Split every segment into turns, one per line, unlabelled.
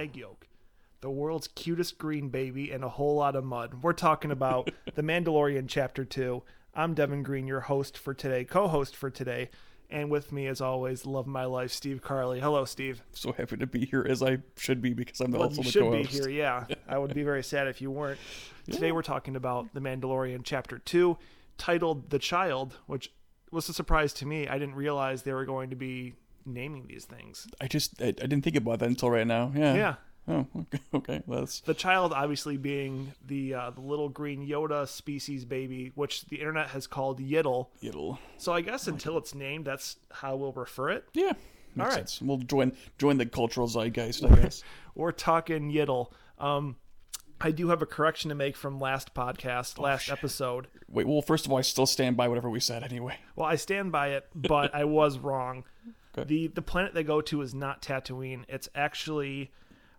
egg yolk, the world's cutest green baby, and a whole lot of mud. We're talking about The Mandalorian Chapter 2. I'm Devin Green, your host for today, co host for today. And with me, as always, love my life, Steve Carley. Hello, Steve.
So happy to be here as I should be because I'm
Well,
also
you
the
should
co-host.
be here, yeah. I would be very sad if you weren't. Today we're talking about The Mandalorian Chapter 2, titled The Child, which was a surprise to me. I didn't realize they were going to be naming these things.
I just I, I didn't think about that until right now. Yeah.
Yeah.
Oh, okay. okay. Well, that's
The child obviously being the uh, the little green Yoda species baby, which the internet has called Yiddle.
it'll.
So I guess until it's named, that's how we'll refer it.
Yeah. Makes
All right.
sense. We'll join join the cultural zeitgeist, I guess.
We're talking Yiddle. Um, I do have a correction to make from last podcast, last episode.
Wait. Well, first of all, I still stand by whatever we said anyway.
Well, I stand by it, but I was wrong.
Okay.
The the planet they go to is not Tatooine. It's actually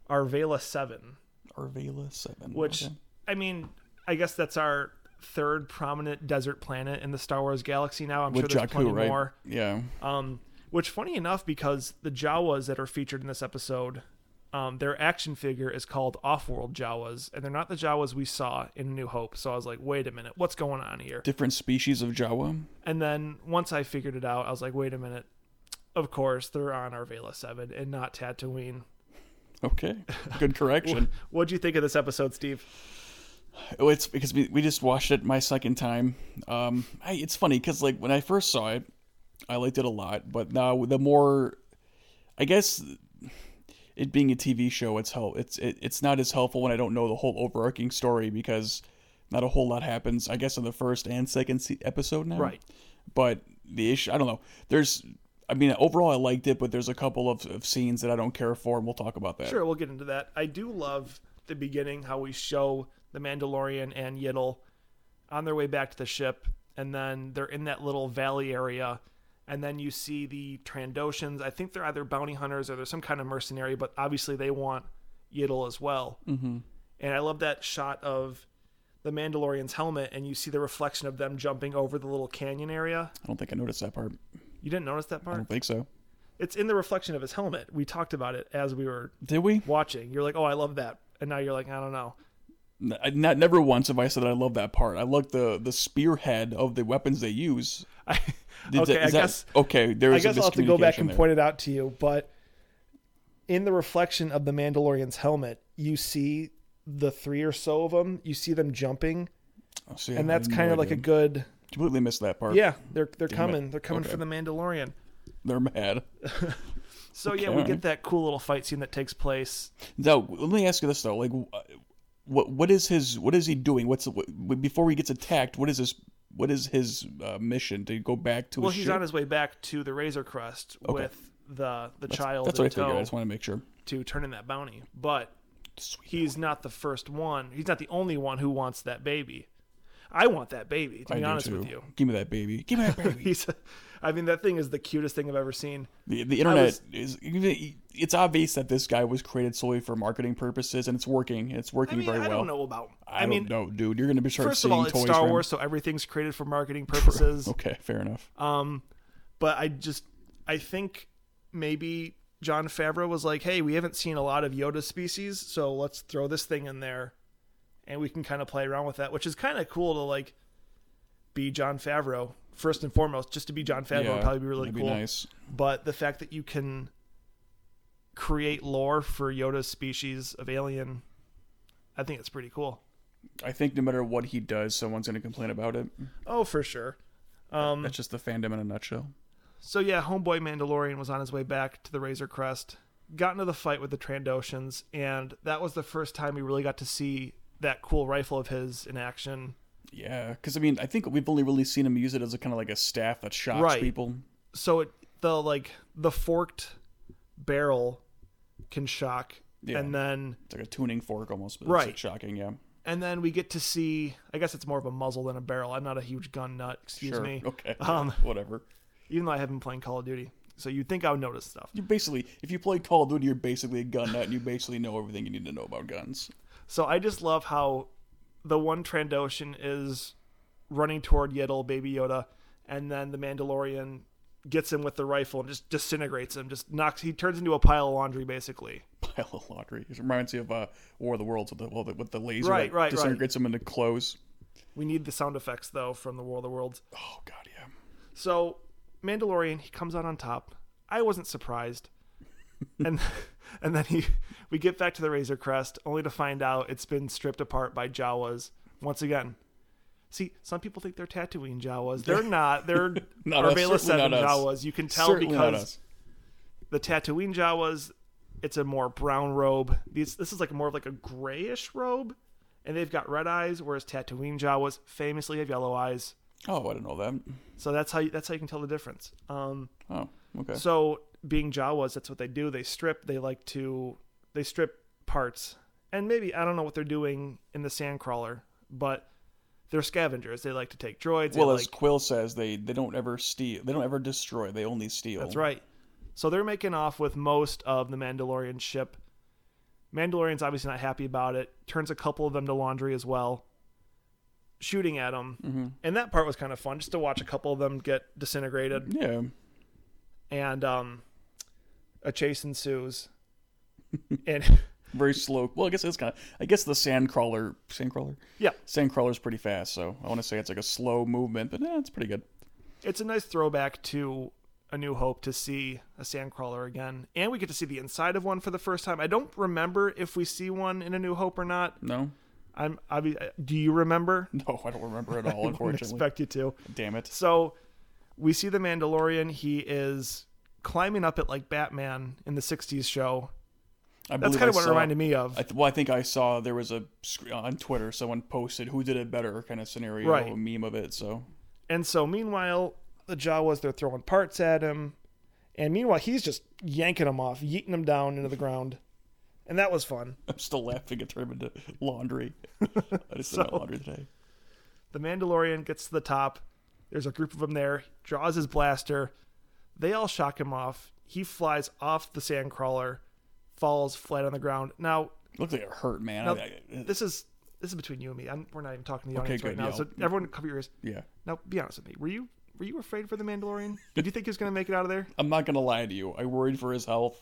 Arvala Seven,
Arvala Seven.
which
okay.
I mean, I guess that's our third prominent desert planet in the Star Wars galaxy now. I'm sure
with
there's plenty
right?
more.
Yeah.
Um, which funny enough, because the Jawas that are featured in this episode, um, their action figure is called Off-World Jawas, and they're not the Jawas we saw in New Hope. So I was like, wait a minute, what's going on here?
Different species of Jawa.
And then once I figured it out, I was like, wait a minute. Of course, they're on Arvala 7 and not Tatooine.
Okay. Good correction.
what do you think of this episode, Steve?
Oh, it's because we, we just watched it my second time. Um, I, it's funny because like when I first saw it, I liked it a lot, but now the more, I guess, it being a TV show, it's help. It's it, it's not as helpful when I don't know the whole overarching story because not a whole lot happens. I guess in the first and second se- episode now,
Right.
But the issue, I don't know. There's, I mean, overall I liked it, but there's a couple of, of scenes that I don't care for, and we'll talk about that.
Sure, we'll get into that. I do love the beginning, how we show the Mandalorian and Yiddle on their way back to the ship, and then they're in that little valley area, and then you see the Trandoshans. I think they're either bounty hunters or they're some kind of mercenary, but obviously they want Yiddle as well. Mm-hmm. And I love that shot of the Mandalorian's helmet, and you see the reflection of them jumping over the little canyon area.
I don't think I noticed that part.
You didn't notice that part?
I don't think so.
It's in the reflection of his helmet. We talked about it as we were
Did we?
watching. You're like, oh, I love that. And now you're like, I don't know.
N- I- Not never once have I said I love that part. I like the the spearhead of the weapons they use.
I,
Did
okay,
that-
I
is that-
guess
okay. There
I
is a
guess I'll have to go back and point it out to you. But in the reflection of the Mandalorian's helmet, you see the three or so of them. You see them jumping,
Oh, see,
and
I
that's
had no
kind of like a
idea.
good.
Completely missed that part.
Yeah, they're they're
Damn it.
coming. They're coming
Okay.
for the Mandalorian.
they're mad.
So yeah, we get that cool little fight scene that takes place.
Now let me ask you this though: like, what what is his what is he doing? What's what, before he gets attacked? What is his what is his uh, mission to go back to
Well, he's
ship?
on his way back to the Razor Crest with the the child
That's what I figured. I just want to make sure.
to turn in that bounty. But
Sweet.
he's not the first one. He's not the only one who wants that baby. I want that baby. To
I
be honest
too.
with you,
Give me that baby. Give me that baby.
I mean, that thing is the cutest thing I've ever seen.
The, the internet
was-
is it's obvious that this guy was created solely for marketing purposes, and it's working it's
I
working
mean,
very
I
well
don't know about.
I,
I, mean,
know dude you're gonna be start
first of all, it's Star Wars, so everything's created for marketing purposes.
okay fair enough
Um, but I just, I think maybe Jon Favreau was like, "Hey, we haven't seen a lot of Yoda species, so let's throw this thing in there, and we can kind of play around with that." Which is kind of cool to like be Jon Favreau first and foremost. Just to be Jon Favreau would probably be really cool.
be nice
But the fact that you can create lore for Yoda's species of alien, I think it's pretty cool.
I think no matter what he does someone's gonna complain about it
Oh, for sure. Um,
that's just the fandom in a nutshell
So yeah, homeboy Mandalorian was on his way back to the Razor Crest, got into the fight with the Trandoshans, and that was the first time we really got to see that cool rifle of his in action.
yeah because I mean I think we've only really seen him use it as a kind of like a staff that shocks
Right.
people
So it the like the forked barrel can shock,
Yeah.
and then
it's like a tuning fork almost but it's,
Right.
shocking yeah
and then we get to see. I guess it's more of a muzzle than a barrel. I'm not a huge gun nut. Excuse
sure
me.
okay
Um,
whatever
Even though I haven't been playing Call of Duty, so you'd think I would notice stuff.
you basically if you play Call of Duty you're basically a gun nut and you basically know everything you need to know about guns
So I just love how the one Trandoshan is running toward Yiddle, Baby Yoda, and then the Mandalorian gets him with the rifle and just disintegrates him. Just knocks. He turns into a pile of laundry, basically.
pile of laundry. It reminds me of uh, War of the Worlds with the well, the- with the laser
Right, right, right.
disintegrates them into clothes.
We need the sound effects though from the War of the Worlds.
Oh god, yeah.
So Mandalorian, he comes out on top. I wasn't surprised. and and then he we get back to the Razor Crest only to find out it's been stripped apart by Jawas once again. See, some people think they're Tatooine Jawas. They're not. They're
Not us,
Arvala
certainly
7
not us.
Jawas. You can tell
Certainly
because the Tatooine Jawas, it's a more brown robe. These this is like more of like a grayish robe, and they've got red eyes, whereas Tatooine Jawas famously have yellow eyes.
Oh, I didn't know that.
So that's how you, that's how you can tell the difference. Um,
Oh, okay.
so being Jawas, that's what they do. They strip. They like to they strip parts, and maybe I don't know what they're doing in the Sandcrawler, but they're scavengers. They like to take droids.
well, as
like,
Quill says, they they don't ever steal. They don't ever destroy. They only steal.
That's right. So they're making off with most of the Mandalorian ship. Mandalorian's obviously not happy about it. Turns a couple of them to laundry as well, shooting at them. Mm-hmm. And that part was kind of fun, just to watch a couple of them get disintegrated.
Yeah.
And um, a chase ensues. and
Very slow. Well, I guess it's kind of. I guess the sandcrawler, sandcrawler,
yeah,
sandcrawler's pretty fast. So I want to say it's like a slow movement, but yeah, it's pretty good.
it's a nice throwback to A New Hope to see a sandcrawler again, and we get to see the inside of one for the first time. I don't remember if we see one in A New Hope or not.
No,
I'm. I, uh, do you remember?
no, I don't remember at all. Unfortunately,
expect you to.
damn it.
So we see the Mandalorian. He is climbing up it like Batman in the '60s show.
I
That's kind of
I
what it reminded me of.
I th- well, I think I saw there was a on Twitter. Someone posted who did it better, kind of scenario,
Right.
a meme of it. So
And so, meanwhile, the Jawas they're throwing parts at him, and meanwhile he's just yanking them off, yeeting them down into the ground, and that was fun.
I'm still laughing at turn into laundry. I just did my laundry today.
The Mandalorian gets to the top. There's a group of them there. Draws his blaster. They all shock him off. He flies off the sandcrawler, falls flat on the ground. Now
Looks like it hurt, man.
Now,
I- I-
this is this is between you and me. I'm, we're not even talking to the
Okay,
audience right now.
yeah,
So everyone, cover your ears.
yeah,
Now, be honest with me. Were you were you afraid for the Mandalorian? Did you think he was going to make it out of there?
I'm not gonna lie to you. I worried for his health.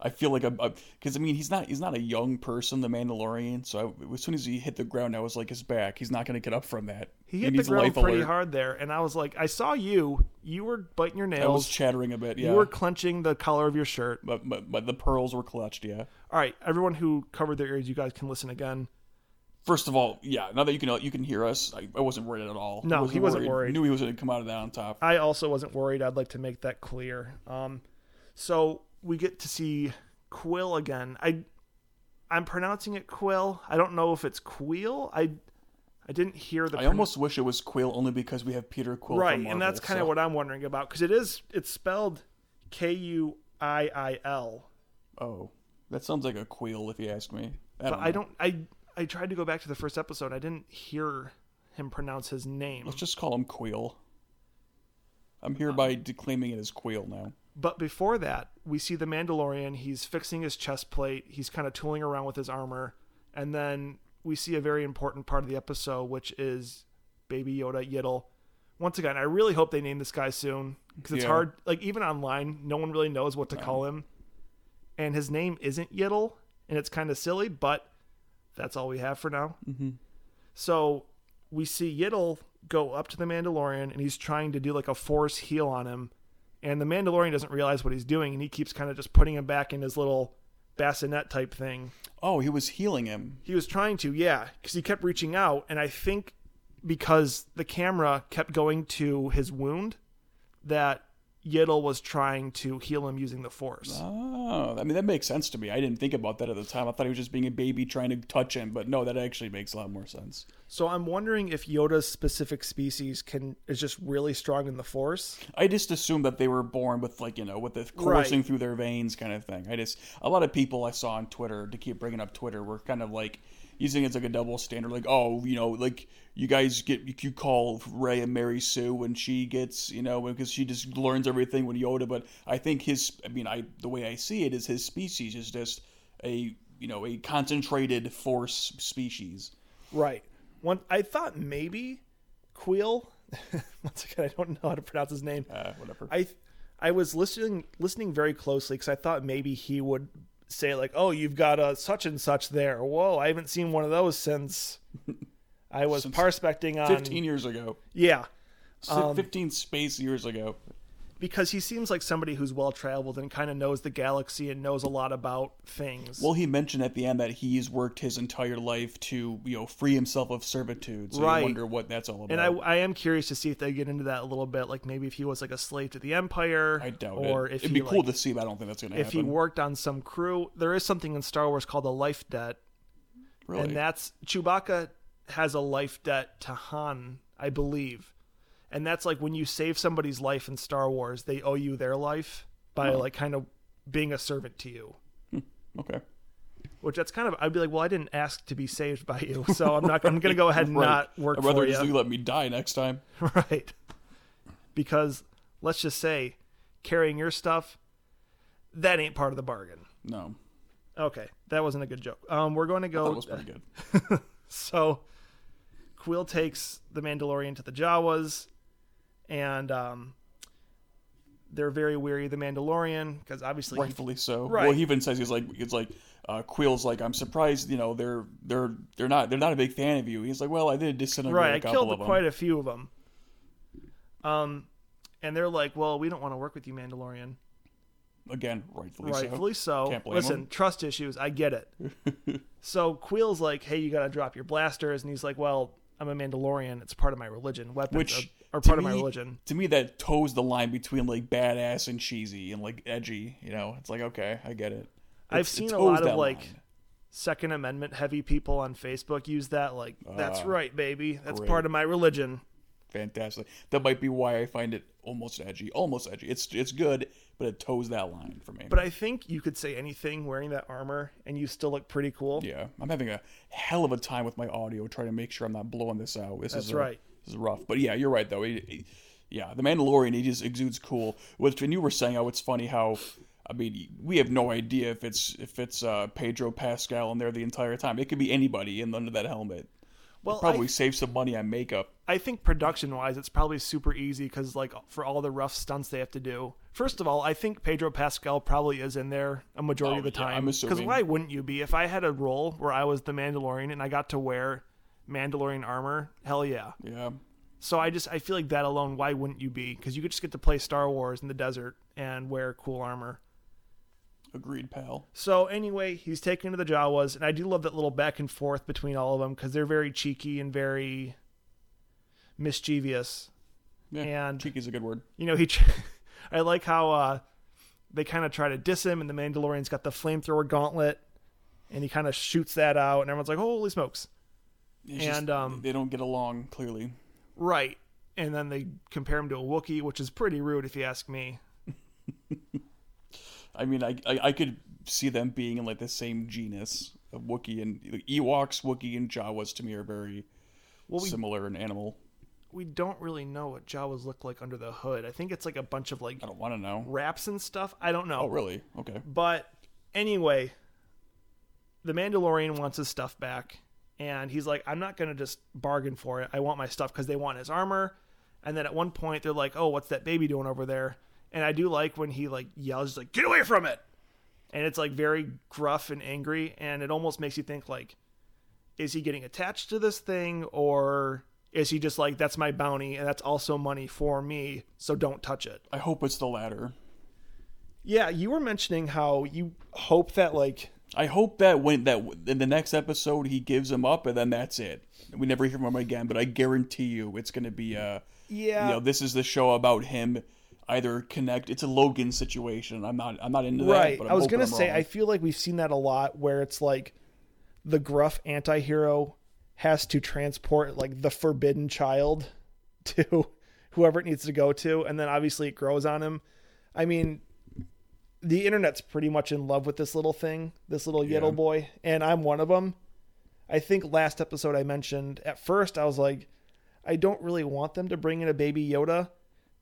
I feel like I'm because I mean he's not he's not a young person, the Mandalorian. So I, as soon as he hit the ground, I was like his back. He's not gonna get up from that.
He hit the ground pretty
alert.
hard there, and I was like, I saw you. You were biting your nails.
I was chattering a bit. Yeah,
You were clenching the collar of your shirt.
but, but but the pearls were clutched. Yeah.
All right, everyone who covered their ears, you guys can listen again.
First of all, yeah. Now that you can you can hear us, I, I wasn't worried at all.
No, he wasn't worried.
Knew he was gonna come out of that on top.
I also wasn't worried. I'd like to make that clear. Um, so we get to see Quill again. I I'm pronouncing it Quill. I don't know if it's Quill. I I didn't hear the
I
pron-
almost wish it was Quill only because we have Peter Quill.
right,
Marvel,
and that's kind of
so-
what I'm wondering about because it is it's spelled K U I I L.
Oh, that sounds like a Quill if you ask me. I
But
don't
I don't. I I tried to go back to the first episode. I didn't hear him pronounce his name.
Let's just call him Queel. I'm hereby
Uh-huh.
declaiming it as Queel now.
But before that, we see the Mandalorian. He's fixing his chest plate. He's kind of tooling around with his armor, and then we see a very important part of the episode, which is Baby Yoda Yiddle. Once again, I really hope they name this guy soon because it's
Yeah.
hard. Like even online, no one really knows what to call him, and his name isn't Yiddle, and it's kind of silly, but that's all we have for now.
Mm-hmm.
So we see Yiddle go up to the Mandalorian, and he's trying to do like a force heal on him, and the Mandalorian doesn't realize what he's doing, and he keeps kind of just putting him back in his little bassinet type thing.
Oh, he was healing him.
He was trying to, yeah, because he kept reaching out, and I think because the camera kept going to his wound, that Yiddle was trying to heal him using the Force.
Oh, I mean that makes sense to me. I didn't think about that at the time. I thought he was just being a baby trying to touch him, but no, that actually makes a lot more sense.
So I'm wondering if Yoda's specific species can is just really strong in the Force.
I just assumed that they were born with like you know with the coursing through their veins kind of thing. I just a lot of people I saw on Twitter to keep bringing up Twitter were kind of like using it it's like a double standard, like oh you know like you guys get you call Rey and Mary Sue when she gets you know because she just learns everything when Yoda, but I think his I mean I the way I see it is his species is just a you know a concentrated force species.
Right. One, I thought maybe Quill. Once again, I don't know how to pronounce his name.
Uh, whatever.
I I was listening listening very closely because I thought maybe he would say like, "Oh, you've got a such and such there." Whoa, I haven't seen one of those since I was
Since
prospecting on.
15 years ago.
Yeah, Um,
15 space years ago.
Because he seems like somebody who's well traveled and kind of knows the galaxy and knows a lot about things.
Well, he mentioned at the end that he's worked his entire life to, you know, free himself of servitude. So
Right.
I wonder what that's all about.
and I, I am curious to see if they get into that a little bit, like maybe if he was like a slave to the Empire,
I doubt
or
it.
if
It'd
he
be cool
like,
to see, but I don't think that's going to happen.
if he worked on some crew. There is something in Star Wars called a life debt,
really?
and that's Chewbacca has a life debt to Han, I believe, and that's like when you save somebody's life in Star Wars, they owe you their life by
Oh.
like kind of being a servant to you.
okay.
Which that's kind of I'd be like, well, I didn't ask to be saved by you, so I'm not. I'm going to go ahead and
Right.
not work
I'd rather
for
just
you.
you let me die next time.
right? Because let's just say, carrying your stuff, that ain't part of the bargain.
No.
Okay, that wasn't a good joke. Um, we're going to go.
That was pretty good.
So, Quill takes the Mandalorian to the Jawas, and um, they're very weary of the Mandalorian because obviously,
Rightfully so.
Right.
Well, he even says he's like, it's like, uh, Quill's like, I'm surprised, you know, they're they're they're not they're not a big fan of you. He's like, well, I did disintegrate
right,
a
I
couple
killed
of them.
quite a few of them. Um, and they're like, "Well, we don't want to work with you, Mandalorian."
Again, rightfully, so.
Rightfully so.
Can't blame
Listen,
him.
trust issues. I get it. so Quill's like, "Hey, you got to drop your blasters," and he's like, "Well, I'm a Mandalorian. It's part of my religion. Weapons
Which,
are, part of my religion."
To me, that toes the line between like badass and cheesy and like edgy. You know, it's like okay, I get it.
I've
It's- it
seen a lot of like
line.
Second Amendment heavy people on Facebook use that. Like, that's
Ah,
right, baby. That's
great.
part of my religion.
fantastic. That might be why I find it almost edgy. Almost edgy. It's it's good, but it toes that line for me.
But I think you could say anything wearing that armor, and you still look pretty cool.
yeah, I'm having a hell of a time with my audio trying to make sure I'm not blowing this out. This
That's
is a-
right.
This is rough. But yeah, you're right though. He- he- yeah, the Mandalorian he just exudes cool. Which when you were saying how it's funny how. I mean, we have no idea if it's if it's uh, Pedro Pascal in there the entire time. It could be anybody in under that helmet.
Well,
Probably
I,
save some money on makeup.
I think production wise, it's probably super easy because, like, for all the rough stunts they have to do. First of all, I think Pedro Pascal probably is in there a majority
Oh,
of the time.
I'm
Because why wouldn't you be? If I had a role where I was the Mandalorian and I got to wear Mandalorian armor, hell yeah.
Yeah.
So I just I feel like that alone, why wouldn't you be? Because you could just get to play Star Wars in the desert and wear cool armor.
Agreed, pal.
So anyway, he's taken to the Jawas, and I do love that little back and forth between all of them because they're very cheeky and very mischievous.
Yeah,
And-
cheeky's a good word.
You know, he. I like how uh, they kind of try to diss him, and the Mandalorian's got the flamethrower gauntlet, and he kind of shoots that out, and everyone's like, "Holy smokes!"
It's just-
And, um,
they don't get along clearly.
Right. And then they compare him to a Wookiee, which is pretty rude if you ask me.
I mean, I, I I could see them being in like the same genus of Wookiee and like, Ewoks, Wookiee, and Jawas to me are very
Well, we
similar in animal.
we don't really know what Jawas look like under the hood. I think it's like a bunch of like
I don't want to know.
wraps and stuff. I don't know.
Oh, really? Okay.
But anyway, the Mandalorian wants his stuff back, and he's like, "I'm not gonna just bargain for it. I want my stuff because they want his armor." And then at one point, they're like, "Oh, what's that baby doing over there?" And I do like when he like yells, like, "Get away from it!" And it's like very gruff and angry, and it almost makes you think like, is he getting attached to this thing, or is he just like, "That's my bounty, and that's also money for me, so don't touch it."
I hope it's the latter.
Yeah, you were mentioning how you hope that like
I hope that when that in the next episode he gives him up and then that's it. We never hear from him again. But I guarantee you, it's going to be uh, a
yeah
you know this is the show about him either connect. It's a Logan situation. I'm not I'm not into that.
right
But I'm
was gonna say
wrong.
i feel like we've seen that a lot where it's like the gruff anti-hero has to transport like the forbidden child to whoever it needs to go to and then obviously it grows on him i mean the internet's pretty much in love with this little thing this little
Yeah.
yiddle boy and i'm one of them i think last episode i mentioned at first i was like i don't really want them to bring in a baby yoda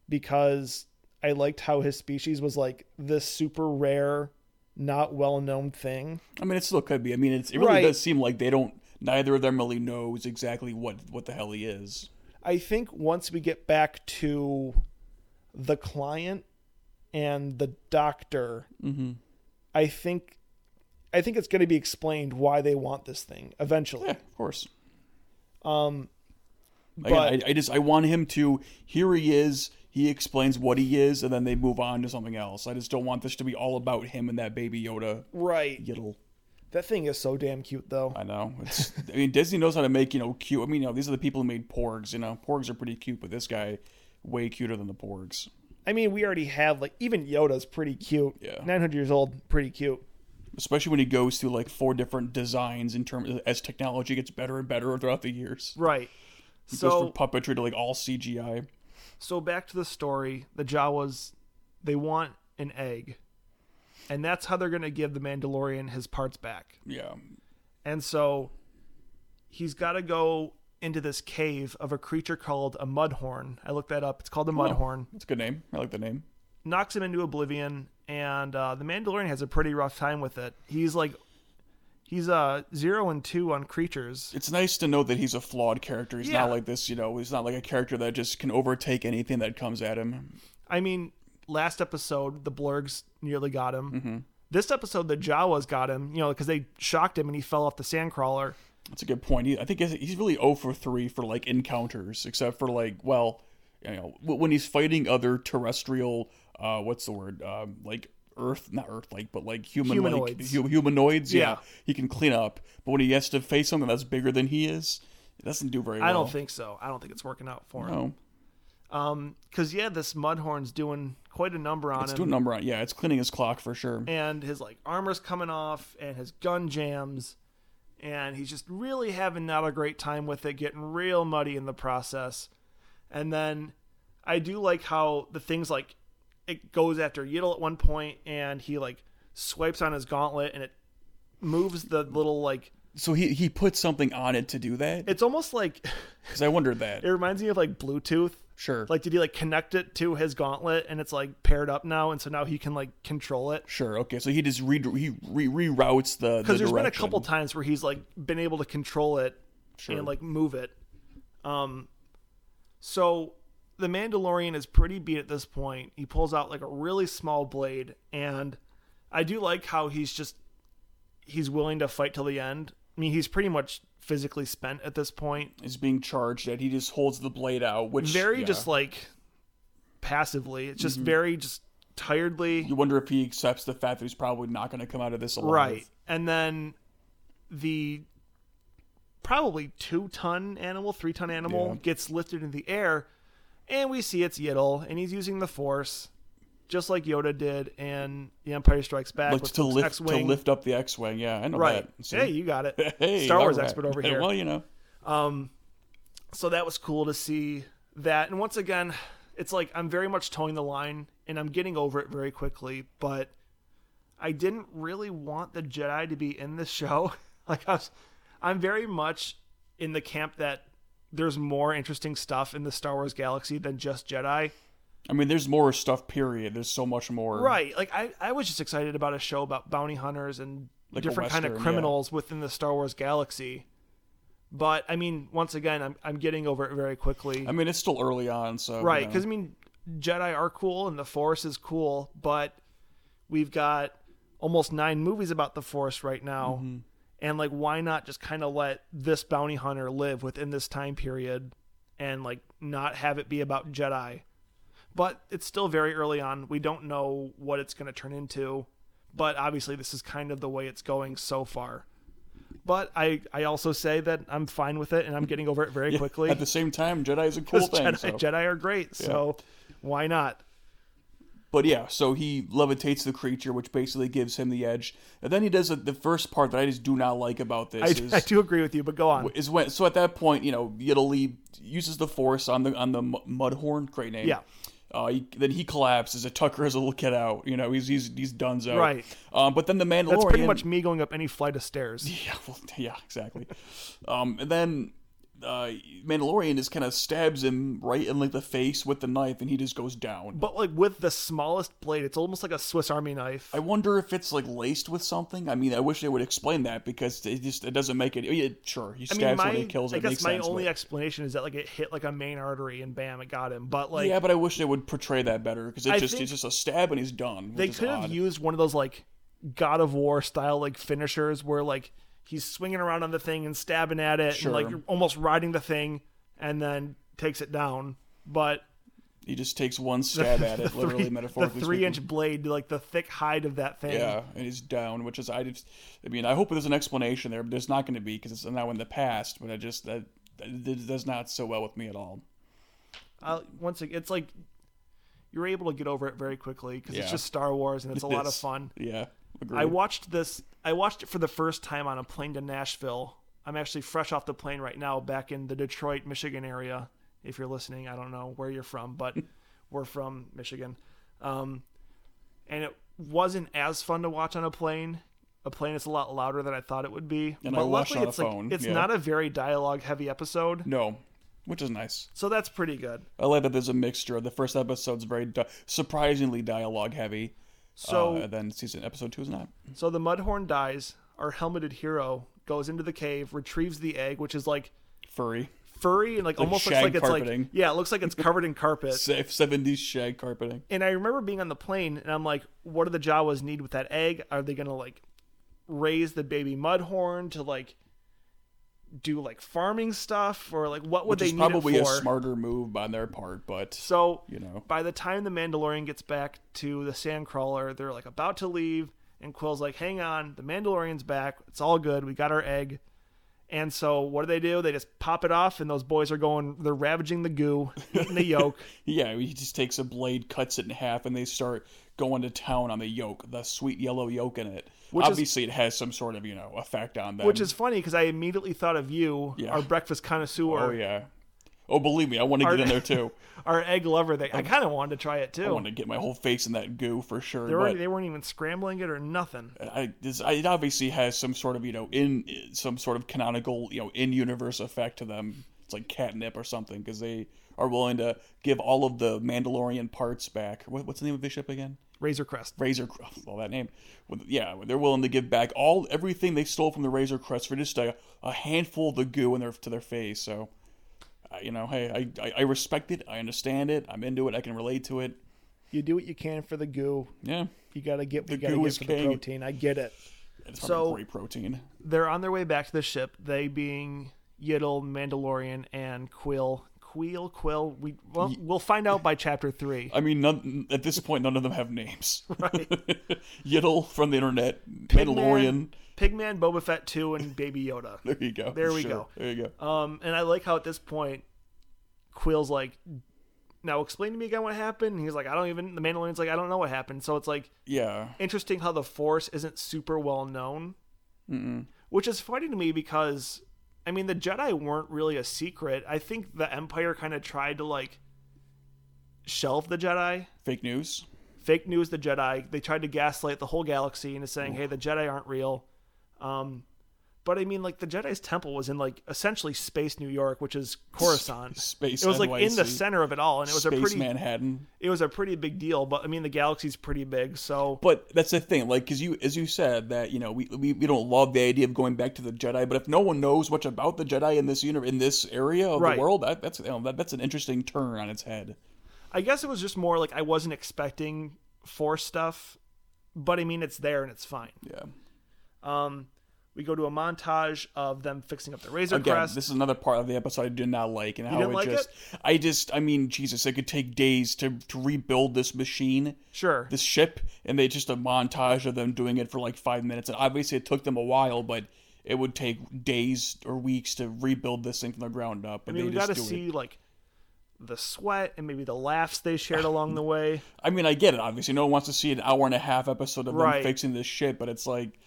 because I liked how his species was like this super rare, not well known thing.
I mean, it still could be. I mean, it's, it really
Right.
does seem like they don't. Neither of them really knows exactly what what the hell he is.
I think once we get back to the client and the doctor,
Mm-hmm.
I think I think it's going to be explained why they want this thing eventually.
Yeah, of course.
Um,
Again,
but
I, I just I want him to here he is. He explains what he is, and then they move on to something else. I just don't want this to be all about him and that baby Yoda
right,
Yiddle.
that thing is so damn cute though.
I know. It's. I mean, Disney knows how to make you know cute. I mean, you know, these are the people who made Porgs. You know, Porgs are pretty cute, but this guy way cuter than the Porgs.
I mean, we already have like even Yoda's pretty cute.
Yeah.
900 years old, pretty cute.
Especially when he goes through like four different designs in terms as technology gets better and better throughout the years.
Right.
He
So
goes from puppetry to like all CGI.
So back to the story, the Jawas they want an egg. And that's how they're going to give the Mandalorian his parts back.
Yeah.
And so he's got to go into this cave of a creature called a mudhorn. I looked that up. It's called a mudhorn.
That's a good name. I like the name.
Knocks him into oblivion and uh, the Mandalorian has a pretty rough time with it. He's like he's uh 0 and 2 on creatures.
It's nice to know that he's a flawed character. He's
Yeah.
not like this, you know, he's not like a character that just can overtake anything that comes at him.
I mean, last episode the Blurrgs nearly got him.
Mm-hmm.
This episode the Jawas got him, you know, because they shocked him and he fell off the sandcrawler.
That's a good point. He, I think he's- really 0 for 3 for like encounters, except for like, well, you know, when he's fighting other terrestrial, uh, what's the word? Um, like Earth, not Earth like, but like human
Humanoids.
Like, humanoids, yeah,
Yeah.
He can clean up. But when he has to face something that's bigger than he is, it doesn't do very well.
I don't think so. I don't think it's working out for him. Um, because yeah, this Mudhorn's doing quite a number on
It's
him,
doing a number on, yeah, it's cleaning his clock for sure.
and his like armor's coming off, and his gun jams, and he's just really having not a great time with it, getting real muddy in the process. And then I do like how the things like it goes after Yiddle at one point, and he like swipes on his gauntlet, and it moves the little like
So he he put something on it to do that?
it's almost like
Because I wondered that.
it reminds me of like Bluetooth.
Sure.
Like, did he like connect it to his gauntlet, and it's like paired up now, and so now he can like control it?
Sure. Okay. So he just re- he re- reroutes the
Because
the
there's been a couple times where he's like been able to control it
Sure.
and like move it. Um, so the Mandalorian is pretty beat at this point. He pulls out like a really small blade, and I do like how he's just he's willing to fight till the end. I mean, he's pretty much physically spent at this point.
is being charged at. He just holds the blade out, which
Very
yeah.
just like passively. It's just mm-hmm. very just tiredly.
You wonder if he accepts the fact that he's probably not going to come out of this alive.
Right. And then the probably two ton animal, three ton animal
Yeah.
gets lifted in the air, and we see it's Yiddle, and he's using the Force, just like Yoda did in The Empire Strikes Back
Like to lift to
X-wing.
lift up the X-wing. Yeah, I know
Right.
that. See?
Hey, you got it.
Hey,
Star Wars
right.
expert over here.
Well, you know,
Um, so that was cool to see that. And once again, it's like I'm very much towing the line and I'm getting over it very quickly, but I didn't really want the Jedi to be in this show. like I was, I'm very much in the camp that there's more interesting stuff in the Star Wars galaxy than just Jedi.
I mean, there's more stuff. Period. There's so much more.
Right. Like I, I was just excited about a show about bounty hunters and
Like
different kind of
Western,
criminals within the Star Wars galaxy. But I mean, once again, I'm I'm getting over it very quickly.
I mean, it's still early on, so
right?
you know.
Because I mean, Jedi are cool and the Force is cool, but we've got almost nine movies about the Force right now,
Mm-hmm.
and like, why not just kind of let this bounty hunter live within this time period, and like not have it be about Jedi? But it's still very early on. We don't know what it's going to turn into, but obviously this is kind of the way it's going so far. But I, I also say that I'm fine with it and I'm getting over it very quickly.
At the same time, Jedi is a cool thing.
Jedi,
so.
Jedi are great, so why not?
But yeah, so he levitates the creature, which basically gives him the edge. And then he does a, the first part that I just do not like about this
I,
is,
I do agree with you, but go on.
is when so at that point, you know, Yiddle uses the force on the on the mu- Mudhorn, great name.
Yeah.
Uh, he, then he collapses. It Tucker has a little kid out. You know, he's he's he's done so.
Right.
Um, but then the Mandalorian.
That's pretty much me going up any flight of stairs.
Yeah, well, yeah, exactly. um, and then uh, Mandalorian just kind of stabs him right in like the face with the knife, and he just goes down.
But like with the smallest blade, it's almost like a Swiss Army knife.
I wonder if it's like laced with something. I mean, I wish they would explain that because it just it doesn't make it. Yeah, sure, he
I
stabs
mean, my
when he kills it.
I guess
makes
my
sense,
only
but-
explanation is that like it hit like a main artery and bam, it got him. But like
yeah, but I wish they would portray that better because
I
it's just it's just a stab and he's done.
they could have used one of those like God of War style like finishers where like he's swinging around on the thing and stabbing at it
Sure.
and like almost riding the thing and then takes it down. But
He just takes one stab at it, literally
three, the
metaphorically.
three
speaking.
inch blade, like the thick hide of that thing.
Yeah, and he's down, which is I just. I mean, I hope there's an explanation there, but there's not going to be because it's now in the past. But I just that, that does not so well with me at all.
Uh, once again, it's like you're able to get over it very quickly because it's just Star Wars and it's a lot of fun.
Yeah, agreed.
I watched this. I watched it for the first time on a plane to Nashville. I'm actually fresh off the plane right now, back in the Detroit, Michigan area. If you're listening, I don't know where you're from, but we're from Michigan. Um, and it wasn't as fun to watch on a plane. A plane is a lot louder than I thought it would be.
And
but
I
luckily,
on a
it's like
phone,
it's
yeah.
not a very dialogue heavy episode,
no, which is nice.
so that's pretty good.
I like that there's a mixture. The first episode's very di- surprisingly dialogue heavy.
So
uh, and then season episode two is not.
So the Mudhorn dies. Our helmeted hero goes into the cave, retrieves the egg, which is like
Furry,
furry and like, almost looks like it's
carpeting.
like yeah, it looks like it's covered in carpet.
Safe seventies shag carpeting.
And I remember being on the plane and I'm like, what do the Jawas need with that egg? Are they gonna like raise the baby Mudhorn to like do like farming stuff or like what would
Which is
they need
probably a smarter move on their part, but
So
you know,
by the time the Mandalorian gets back to the Sandcrawler, they're like about to leave, and Quill's like, "Hang on, the Mandalorian's back. It's all good. We got our egg." And so, what do they do? They just pop it off, and those boys are going. They're ravaging the goo, eating the yolk.
yeah, he just takes a blade, cuts it in half, and they start going to town on the yolk, the sweet yellow yolk in it.
Which is-
Obviously, it has some sort of you know effect on them.
Which is funny because I immediately thought of you,
Yeah.
our breakfast connoisseur,
oh yeah, oh believe me, I want to
Our-
get in there too.
our egg lover. That I kind of wanted to try it too.
I
too.
want to get my whole face in that goo for sure.
They weren't, they weren't even scrambling it or nothing.
I, this, I, it obviously has some sort of you know in some sort of canonical you know in universe effect to them. It's like catnip or something because they are willing to give all of the Mandalorian parts back. What, what's the name of the ship again?
Razor Crest.
Razor Crest. Well, that name. Yeah, they're willing to give back all everything they stole from the Razor Crest for just a, a handful of the goo in their to their face. So, uh, you know, hey, I, I I respect it. I understand it. I'm into it. I can relate to it.
You do what you can for the goo.
Yeah,
You gotta get what you
The
gotta
goo is
for
king.
the protein. I get it.
it's
So-
great protein.
they're on their way back to the ship. They being Yiddle, Mandalorian, and Quill. Quill, Quill. We well, we'll find out by chapter three.
I mean, none, at this point, none of them have names.
Right.
Yiddle from the internet, Mandalorian.
Pigman, Boba Fett two, and Baby Yoda.
There you go.
There we
Sure.
go.
There you go.
Um, and I like how at this point, Quill's like, "Now explain to me again what happened." And he's like, "I don't even." The Mandalorian's like, "I don't know what happened." So it's like
Yeah.
interesting how the Force isn't super well known,
Mm-mm.
which is funny to me because I mean the Jedi weren't really a secret. I think the Empire kind of tried to like shelve the Jedi,
Fake news.
fake news the Jedi. They tried to gaslight the whole galaxy into saying, "Hey, the Jedi aren't real." Um, but I mean, like the Jedi's temple was in like essentially space New York, which is Coruscant.
Space
It was like in the center of it all, and it was
Space
a pretty
Manhattan.
it was a pretty big deal. But I mean, the galaxy's pretty big, so
But that's the thing, like, because you, as you said, that you know, we, we we don't love the idea of going back to the Jedi, but if no one knows much about the Jedi in this universe, in this area of
Right.
the world, that, that's you know, that, that's an interesting turn on its head.
I guess it was just more like I wasn't expecting Force stuff, but I mean, it's there and it's fine.
Yeah.
Um, we go to a montage of them fixing up the Razor
Again,
Crest.
this is another part of the episode I did not like, and how
didn't
it
like
just, I just, I mean, Jesus, it could take days to to rebuild this machine,
sure,
this ship, and they just a montage of them doing it for like five minutes, and obviously it took them a while, but it would take days or weeks to rebuild this thing from the ground up.
I
But
mean,
they
we got to see
it.
like the sweat and maybe the laughs they shared along the way.
I mean, I get it. Obviously, no one wants to see an hour and a half episode of
Right.
them fixing this shit, but it's like,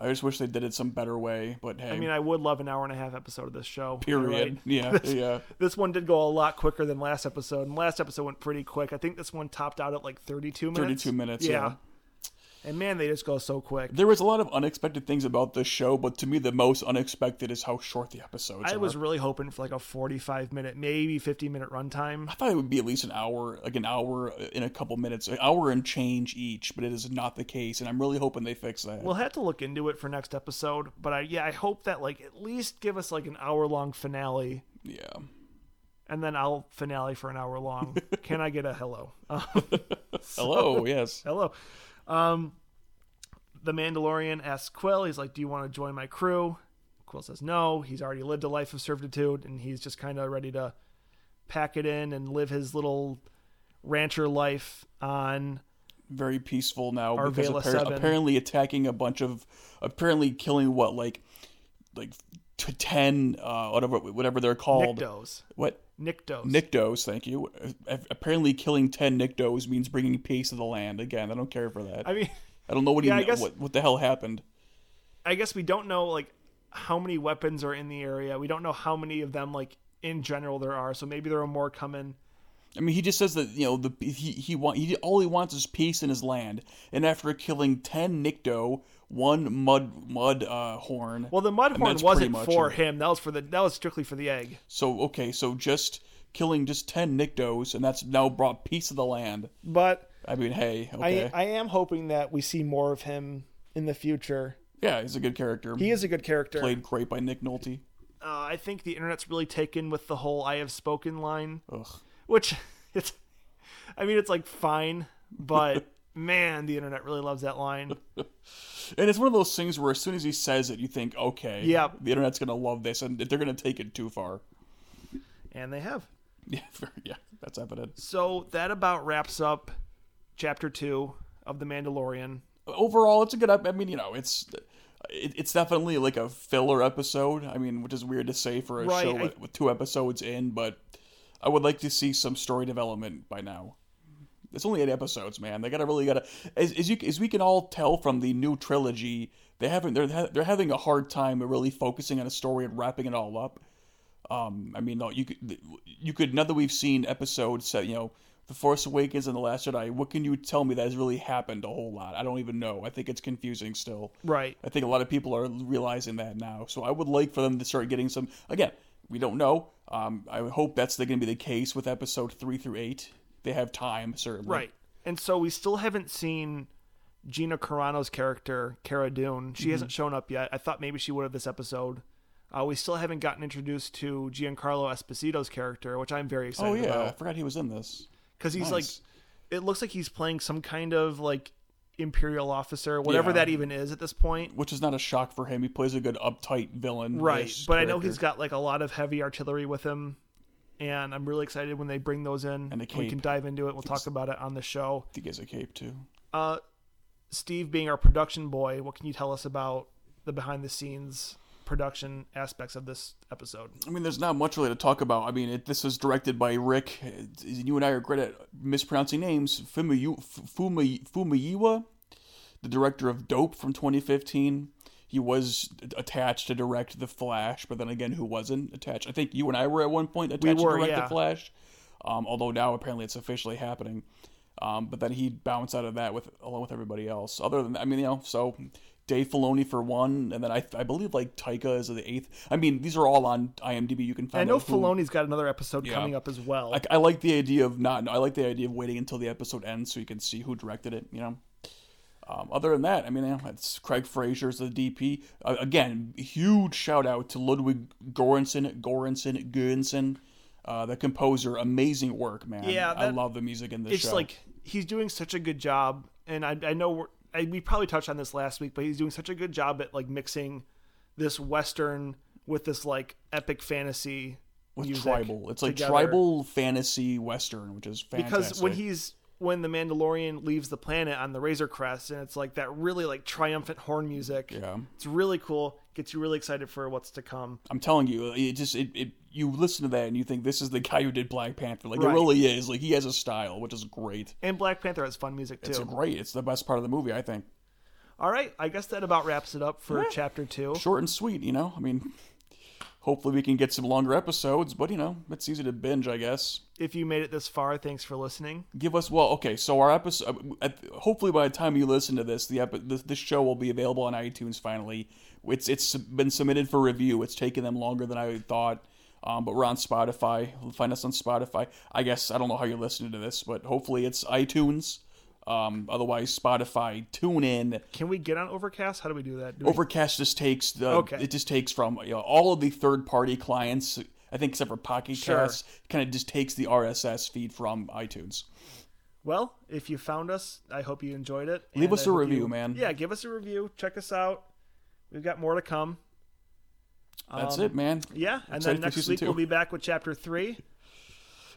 I just wish they did it some better way. But hey,
I mean, I would love an hour and a half episode of this show.
Period.
right.
Yeah,
This-
yeah.
This one did go a lot quicker than last episode, and last episode went pretty quick. I think this one topped out at like 32 minutes.
32 minutes, yeah.
And man, they just go so quick.
There was a lot of unexpected things about this show, but to me, the most unexpected is how short the episodes
I
are.
I was really hoping for like a 45 minute, maybe 50 minute runtime.
I thought it would be at least an hour, like an hour in a couple minutes, an hour and change each, but it is not the case, and I'm really hoping they fix that.
We'll have to look into it for next episode, but I yeah, I hope that like at least give us like an hour long finale,
yeah.
and then I'll finale for an hour long. Can I get a hello? Um,
Hello, yes.
hello. Um, the Mandalorian asks Quill, he's like, Do you want to join my crew? Quill says no. He's already lived a life of servitude and he's just kind of ready to pack it in and live his little rancher life on
very peaceful now
Our
because
Vela
appar-
7.
apparently attacking a bunch of apparently killing what like like t- 10 uh whatever whatever they're called
Niktos.
what
Niktos.
Niktos, thank you. Apparently, killing ten Niktos means bringing peace to the land. Again, I don't care for that.
I mean,
I don't know what
yeah,
he,
guess-
what, what the hell happened.
I guess we don't know like how many weapons are in the area. We don't know how many of them like in general there are. So maybe there are more coming.
I mean, he just says that you know the he he want he all he wants is peace in his land. And after killing ten Nikto, one mud mud uh, horn.
Well, the mud horn wasn't for
it.
him. That was for the that was strictly for the egg.
So okay, so just killing just ten Niktos, and that's now brought peace to the land.
But
I mean, hey, okay,
I I am hoping that we see more of him in the future.
yeah, he's a good character.
He is a good character.
played great by Nick Nolte.
Uh, I think the internet's really taken with the whole "I have spoken" line,
Ugh.
which it's. I mean, it's like fine, but man, the internet really loves that line.
And it's one of those things where as soon as he says it, you think, okay,
Yeah.
the internet's gonna love this, and they're gonna take it too far.
And they have.
Yeah, yeah, that's evident.
So that about wraps up chapter two of The Mandalorian.
Overall, it's a good. I mean, you know, it's it, it's definitely like a filler episode. I mean, which is weird to say for a
Right,
show
I-
with, with two episodes in, but I would like to see some story development by now. It's only eight episodes, man. They gotta really gotta as, as you as we can all tell from the new trilogy, they haven't they're they're having a hard time really focusing on a story and wrapping it all up. Um, I mean, you could you could now that we've seen episodes, you know, The Force Awakens and The Last Jedi. What can you tell me that has really happened a whole lot? I don't even know. I think it's confusing still.
Right.
I think a lot of people are realizing that now. So I would like for them to start getting some. Again, we don't know. Um, I hope that's going to be the case with episode three through eight. They have time, certainly.
Right. And so we still haven't seen Gina Carano's character, Cara Dune. She hasn't shown up yet. I thought maybe she would have this episode. Uh, we still haven't gotten introduced to Giancarlo Esposito's character, which I'm very excited about.
Oh yeah, I forgot he was in this.
Because he's
Nice.
like, it looks like he's playing some kind of like imperial officer, whatever
Yeah.
that even is at this point.
Which is not a shock for him. He plays a good uptight villain.
Right. But I know he's got like a lot of heavy artillery with him. And I'm really excited when they bring those in.
And
We can dive into it. We'll talk about it on the show.
He gets a cape too.
Uh, Steve, being our production boy, what can you tell us about the behind the scenes production aspects of this episode?
I mean, there's not much really to talk about. I mean, it, this is directed by Rick. You and I are great at mispronouncing names. Fumiyu, Fumi, Fumiyiwa, the director of Dope from 2015. He was attached to direct The Flash, but then again, who wasn't attached? I think you and I were at one point attached
were,
to direct
yeah.
The Flash. Um, although now apparently it's officially happening. Um, but then he bounced out of that with along with everybody else. Other than I mean, you know, so Dave Filoni for one, and then I, I believe like Taika is the eighth. I mean, these are all on IMDb. You can find.
I
know who-
Filoni's got another episode
Yeah.
coming up as well.
I, I like the idea of not. I like the idea of waiting until the episode ends so you can see who directed it. You know. Um, other than that, I mean, you know, it's Craig Fraser's the DP. Uh, again, huge shout out to Ludwig Göransson, Göransson, Göransson, uh, the composer. Amazing work, man.
Yeah,
I love the music in this
it's
show.
like he's doing such a good job, and I, I know we're, I, we probably touched on this last week, but he's doing such a good job at like mixing this western with this like epic fantasy
with tribal. It's like
together.
tribal fantasy western, which is fantastic.
because when he's when the Mandalorian leaves the planet on the Razor Crest, and it's like that really like triumphant horn music.
yeah,
It's really cool. Gets you really excited for what's to come.
I'm telling you, it just it, it you listen to that and you think this is the guy who did Black Panther. Like it really is. Like he has a style, which is great.
And Black Panther has fun music too.
It's great. It's the best part of the movie, I think.
All right, I guess that about wraps it up for
Yeah.
chapter two.
Short and sweet, you know. I mean, hopefully we can get some longer episodes, but you know, it's easy to binge, I guess.
If you made it this far, thanks for listening.
Give us well, okay. So our episode, hopefully by the time you listen to this, the epi- this, this show will be available on iTunes finally. It's it's been submitted for review. It's taken them longer than I thought. Um, but we're on Spotify. Find us on Spotify. I guess I don't know how you're listening to this, but hopefully it's iTunes. Um, otherwise, Spotify. Tune in.
Can we get on Overcast? How do we do that? Do we-
Overcast just takes the
Okay.
it just takes from you know all of the third party clients. I think except for Pocket
Sure.
Cast, kind of just takes the RSS feed from iTunes.
Well, if you found us, I hope you enjoyed it.
Leave us
I
a review,
you-
man.
Yeah, give us a review. Check us out. We've got more to come.
That's
Um,
it, man.
Yeah, and
Excited
then next week we'll be back with chapter three.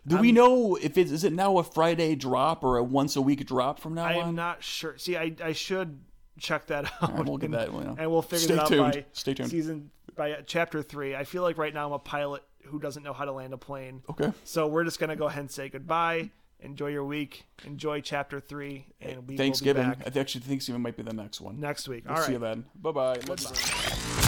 Do we know if it is it now a Friday drop or a once a week drop from now
I
on?
am not sure. See, I I should check that out.
we'll get
and,
that, you know.
and we'll figure
Stay
it out
tuned.
by
Stay tuned.
season by chapter three. I feel like right now I'm a pilot who doesn't know how to land a plane.
Okay.
So we're just gonna go ahead and say goodbye. Enjoy your week. Enjoy chapter three, and we
Thanksgiving.
will be
I
back
c- actually Thanksgiving might be the next one.
next week.
We'll
All
see
right.
you then. Bye bye.